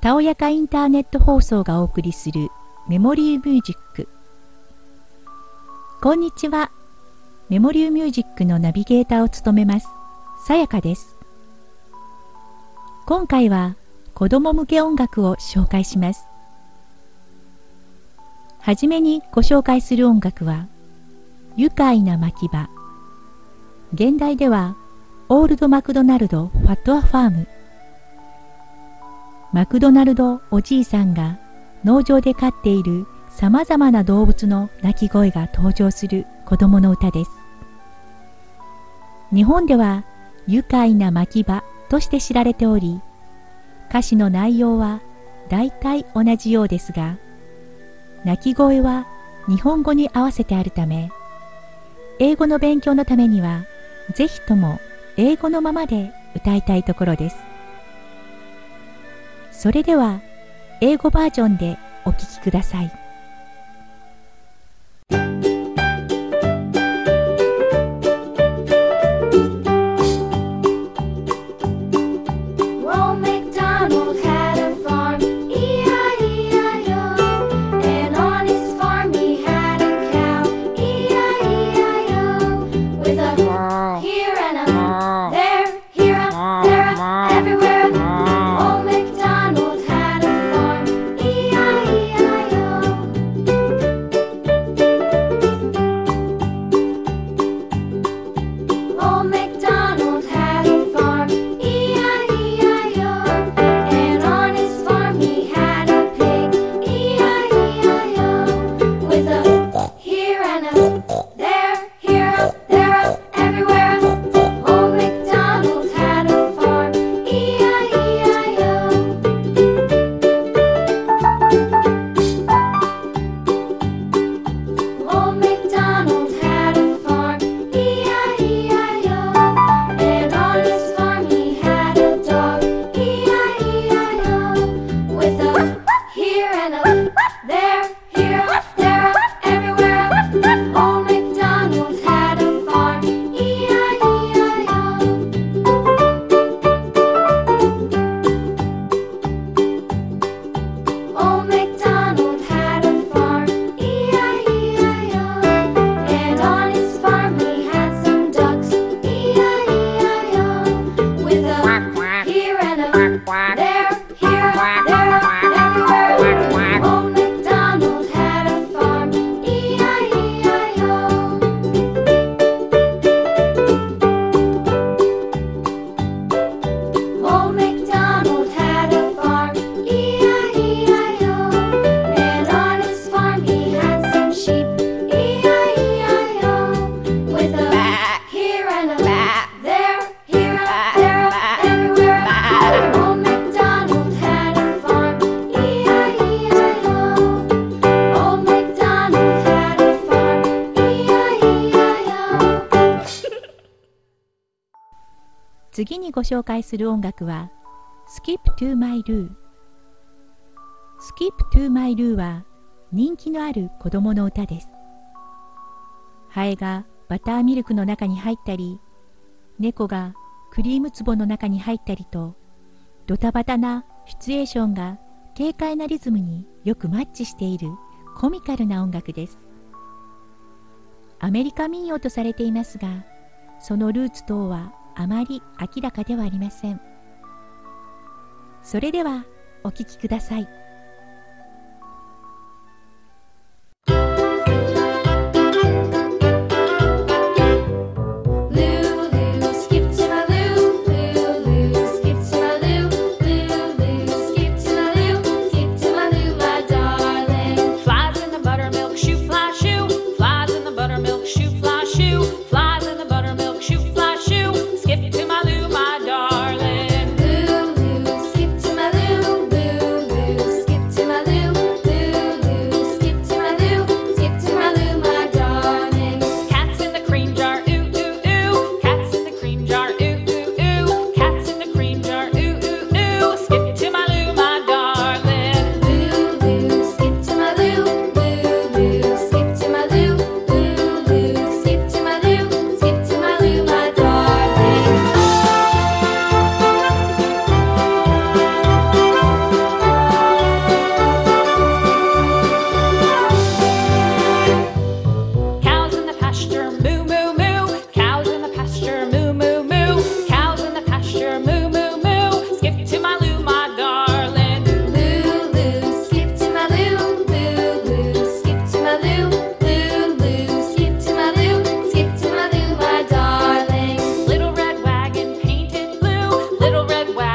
たおやかインターネット放送がお送りするメモリーミュージック。こんにちは。メモリーミュージックのナビゲーターを務めます。さやかです。今回は子供向け音楽を紹介します。はじめにご紹介する音楽は愉快な牧場。現代ではオールドマクドナルドファットアファーム。マクドナルドおじいさんが農場で飼っている様々な動物の鳴き声が登場する子供の歌です。日本では愉快な牧場として知られており、歌詞の内容は大体同じようですが、鳴き声は日本語に合わせてあるため、英語の勉強のためには、ぜひとも英語のままで歌いたいところです。それでは英語バージョンでお聴きください。次にご紹介する音楽は Skip to My Loo Skip to My Loo は人気のある子供の歌です。ハエがバターミルクの中に入ったり猫がクリーム壺の中に入ったりとドタバタなシチュエーションが軽快なリズムによくマッチしているコミカルな音楽です。アメリカ民謡とされていますがそのルーツ等はあまり明らかではありません。それではお聴きください。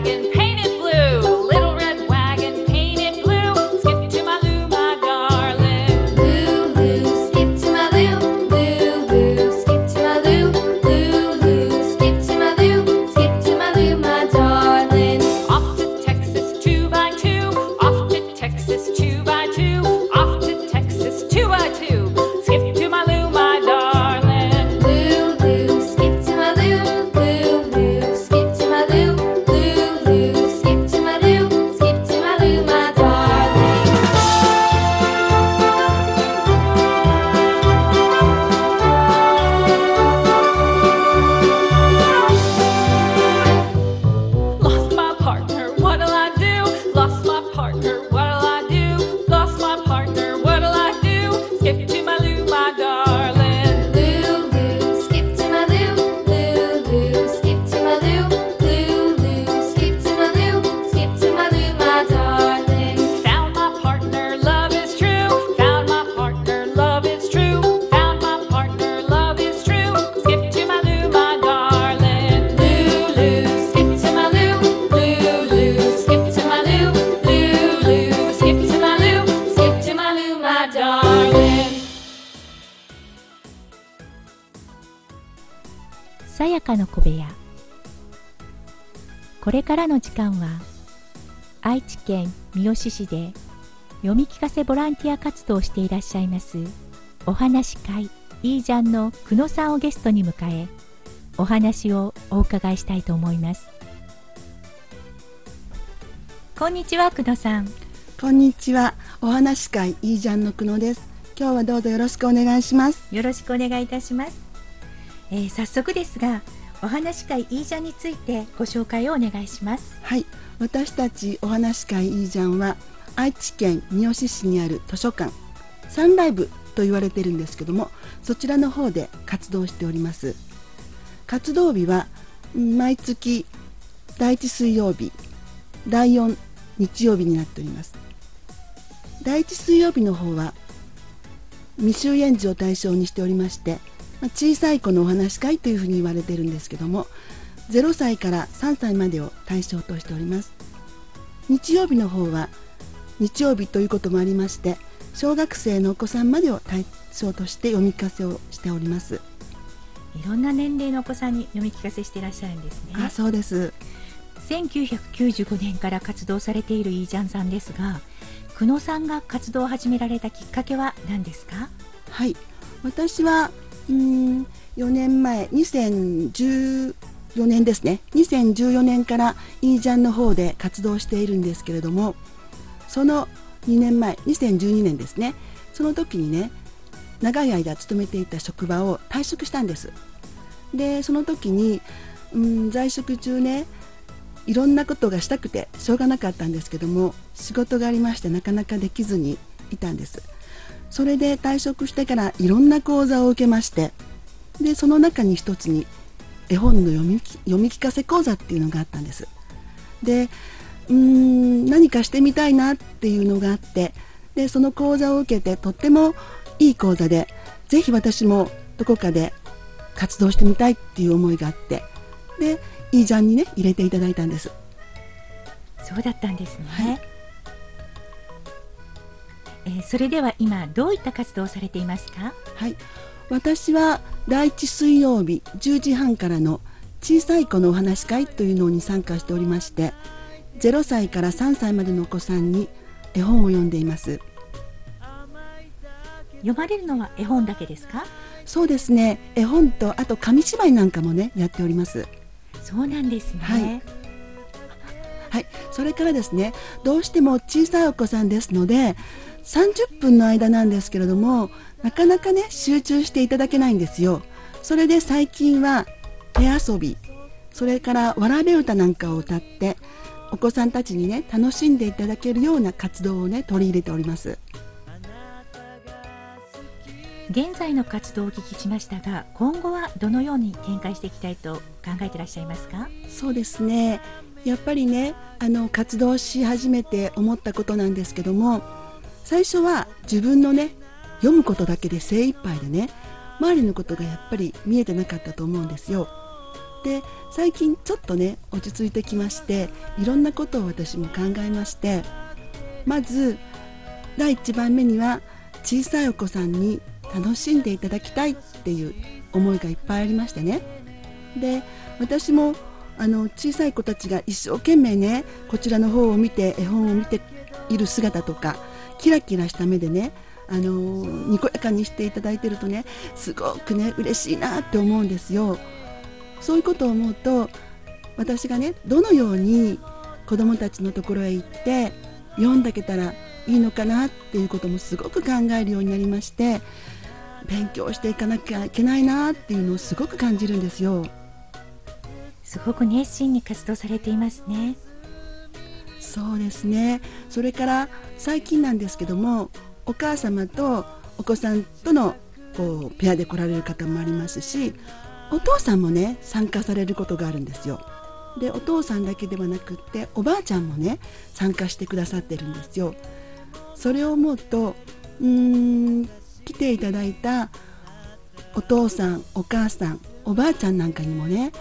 dragon これからの時間は愛知県三好市で読み聞かせボランティア活動をしていらっしゃいますお話会いいじゃんの久野さんをゲストに迎えお話をお伺いしたいと思います。こんにちは久野さん。こんにちは。お話会いいじゃんの久野です。今日はどうぞよろしくお願いします。よろしくお願いいたします、えー、早速ですがお話会いいじゃんについてご紹介をお願いします。はい。私たちお話会いいじゃんは愛知県三好市にある図書館。サンライブと言われてるんですけどもそちらの方で活動しております。活動日は毎月第1水曜日第4日曜日になっております。第1水曜日の方は未就園児を対象にしておりまして、まあ、小さい子のお話し会というふうに言われてるんですけども0歳から3歳までを対象としております。日曜日の方は日曜日ということもありまして小学生のお子さんまでを対象として読み聞かせをしております。いろんな年齢のお子さんに読み聞かせしていらっしゃるんですね。あそうです。1995年から活動されているイージャンさんですが久野さんが活動を始められたきっかけは何ですか？はい。私はうん4年前2014年ですね。2014年からイージャンの方で活動しているんですけれどもその2年前2012年ですね。その時にね長い間勤めていた職場を退職したんです。でその時に、うん、在職中ねいろんなことがしたくてしょうがなかったんですけども仕事がありましてなかなかできずにいたんです。それで退職してからいろんな講座を受けましてでその中に一つに絵本の読み読み聞かせ講座っていうのがあったんです。でうーん何かしてみたいなっていうのがあってでその講座を受けてとってもいい講座でぜひ私もどこかで活動してみたいっていう思いがあってでいいじゃんにね入れていただいたんです。そうだったんですね、はい、えー、それでは今どういった活動をされていますか？はい。私は第一水曜日10時半からの小さい子のお話会というのに参加しておりまして0歳から3歳までのお子さんに絵本を読んでいます。読まれるのは絵本だけですか？そうですね。絵本とあと紙芝居なんかもねやっております。そうなんですね。はい。はい、それからですねどうしても小さいお子さんですので30分の間なんですけれどもなかなかね集中していただけないんですよ。それで最近は手遊びそれからわらべ歌なんかを歌ってお子さんたちにね楽しんでいただけるような活動をね取り入れております。現在の活動をお聞きしましたが今後はどのように展開していきたいと考えていらっしゃいますか？そうですね。やっぱりねあの活動し始めて思ったことなんですけども最初は自分のね読むことだけで精一杯でね周りのことがやっぱり見えてなかったと思うんですよ。で最近ちょっとね落ち着いてきましていろんなことを私も考えましてまず第1番目には小さいお子さんに楽しんでいただきたいっていう思いがいっぱいありましてね。で私もあの小さい子たちが一生懸命ねこちらの方を見て絵本を見ている姿とかキラキラした目でねあのにこやかにしていただいてるとねすごくね嬉しいなって思うんですよ。そういうことを思うと私がねどのように子どもたちのところへ行って読んだけたらいいのかなっていうこともすごく考えるようになりまして勉強していかなきゃいけないなっていうのをすごく感じるんですよすごく熱心に活動されていますねそうですね。それから最近なんですけどもお母様とお子さんとのこうペアで来られる方もありますしお父さんもね参加されることがあるんですよ。でお父さんだけではなくっておばあちゃんもね参加してくださってるんですよ。それを思うとうーん来ていただいたお父さんお母さんおばあちゃんなんかにもね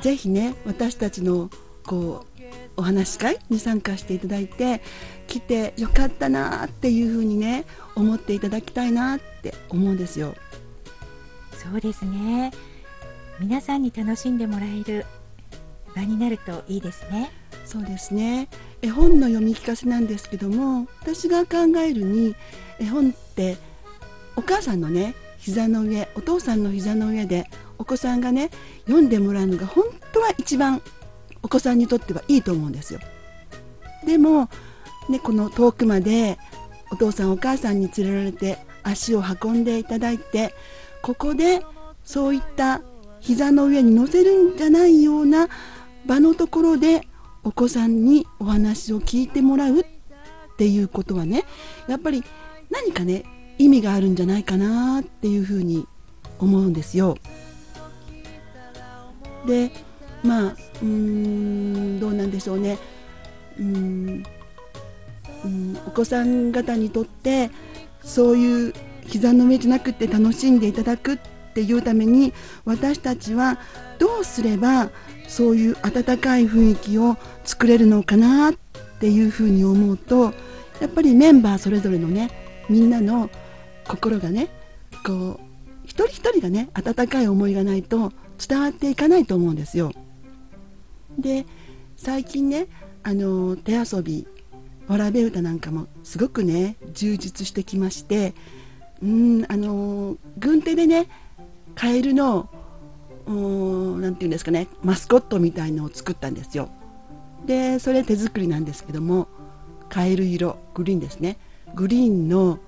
ぜひね私たちのこうお話し会に参加していただいて来てよかったなっていうふうにね思っていただきたいなって思うんですよ。そうですね。皆さんに楽しんでもらえる場になるといいですね。そうですね。絵本の読み聞かせなんですけども私が考えるに絵本ってお母さんのね膝の上お父さんの膝の上でお子さんがね読んでもらうのが本当は一番お子さんにとってはいいと思うんですよでも、ね、この遠くまでお父さんお母さんに連れられて足を運んでいただいてここでそういった膝の上に乗せるんじゃないような場のところでお子さんにお話を聞いてもらうっていうことはねやっぱり何かね意味があるんじゃないかなっていうふうに思うんですよ。でまあうーんどうなんでしょうねうーんうんお子さん方にとってそういう膝の上じゃなくて楽しんでいただくっていうために私たちはどうすればそういう温かい雰囲気を作れるのかなっていうふうに思うとやっぱりメンバーそれぞれのねみんなの心がねこう一人一人がね温かい思いがないと伝わっていかないと思うんですよ。で最近ねあの手遊びわらべ歌なんかもすごくね充実してきましてうんあの軍手でねカエルの何て言うんですかねマスコットみたいのを作ったんですよ。でそれ手作りなんですけどもカエル色グリーンですね。グリーンの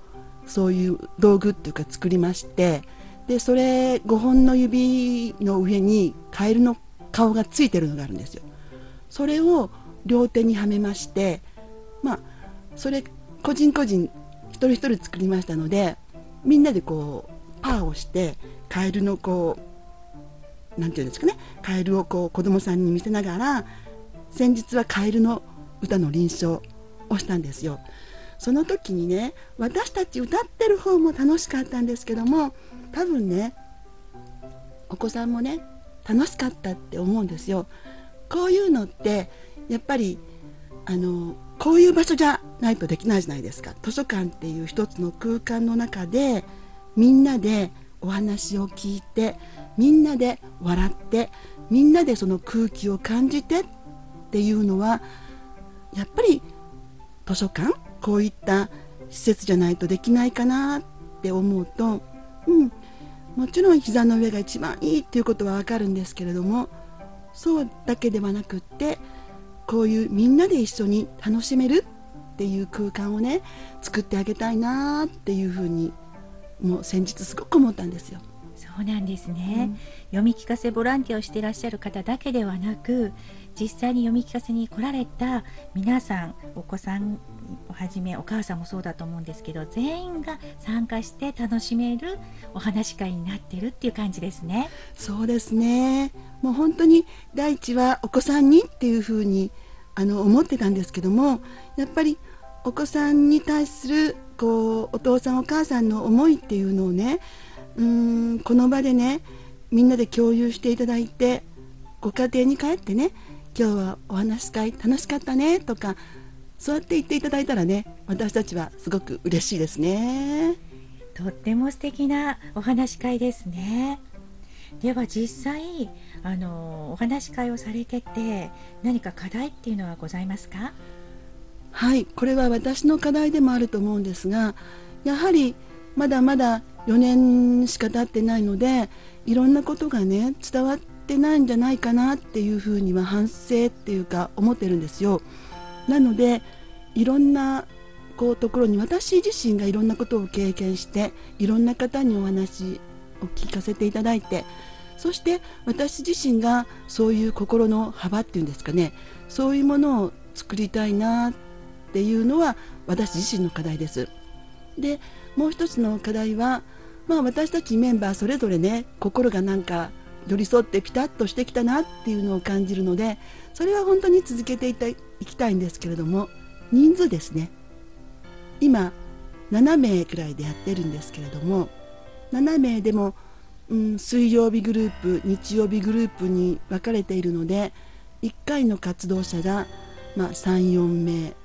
そういう道具っていうか作りましてでそれ5本の指の上にカエルの顔がついてるのがあるんですよ。それを両手にはめましてまあそれ個人個人一人一人作りましたのでみんなでこうパーをしてカエルのこう何て言うんですかねカエルをこう子供さんに見せながら先日はカエルの歌の臨床をしたんですよ。その時にね私たち歌ってる方も楽しかったんですけども多分ねお子さんもね楽しかったって思うんですよ。こういうのってやっぱりあのこういう場所じゃないとできないじゃないですか。図書館っていう一つの空間の中でみんなでお話を聞いてみんなで笑ってみんなでその空気を感じてっていうのはやっぱり図書館こういった施設じゃないとできないかなって思うと、うん、もちろん膝の上が一番いいっていうことはわかるんですけれどもそうだけではなくってこういうみんなで一緒に楽しめるっていう空間をね作ってあげたいなっていうふうにもう先日すごく思ったんですよ。そうなんですね、うん、読み聞かせボランティアをしていらっしゃる方だけではなく実際に読み聞かせに来られた皆さんお子さんをはじめお母さんもそうだと思うんですけど全員が参加して楽しめるお話し会になってるっていう感じですね。そうですね。もう本当に第一はお子さんにっていうふうにあの思ってたんですけどもやっぱりお子さんに対するこうお父さんお母さんの思いっていうのをねうーんこの場でねみんなで共有していただいてご家庭に帰ってね今日はお話し会楽しかったねとかそうやって言っていただいたらね私たちはすごく嬉しいですね。とっても素敵なお話し会ですね。では実際あのお話し会をされてて何か課題っていうのはございますか？はいこれは私の課題でもあると思うんですがやはりまだまだ4年しか経ってないのでいろんなことがね伝わってないんじゃないかなっていうふうには反省っていうか思ってるんですよなのでいろんなこうところに私自身がいろんなことを経験していろんな方にお話を聞かせていただいてそして私自身がそういう心の幅っていうんですかねそういうものを作りたいなっていうのは私自身の課題です。でもう一つの課題は、まあ、私たちメンバーそれぞれね心がなんか寄り添ってピタッとしてきたなっていうのを感じるのでそれは本当に続けていきたいんですけれども人数ですね。今7名くらいでやってるんですけれども7名でも、うん、水曜日グループ日曜日グループに分かれているので1回の活動者が、まあ、34名。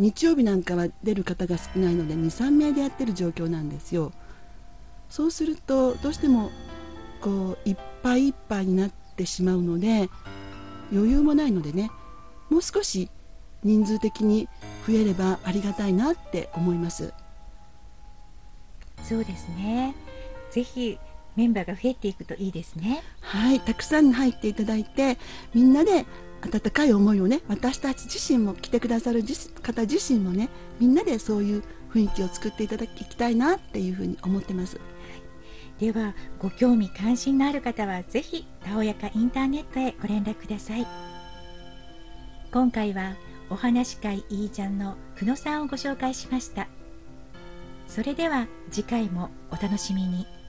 日曜日なんかは出る方が少ないので23名でやってる状況なんですよ。そうするとどうしてもこういっぱいいっぱいになってしまうので余裕もないのでねもう少し人数的に増えればありがたいなって思います。そうですね。ぜひメンバーが増えていくといいですね。はいたくさん入っていただいてみんなで温かい思いをね私たち自身も来てくださる方自身もねみんなでそういう雰囲気を作っていただきたいなっていうふうに思ってます。ではご興味関心のある方はぜひたおやかインターネットへご連絡ください今回はお話会いいちゃんの久野さんをご紹介しましたそれでは次回もお楽しみに。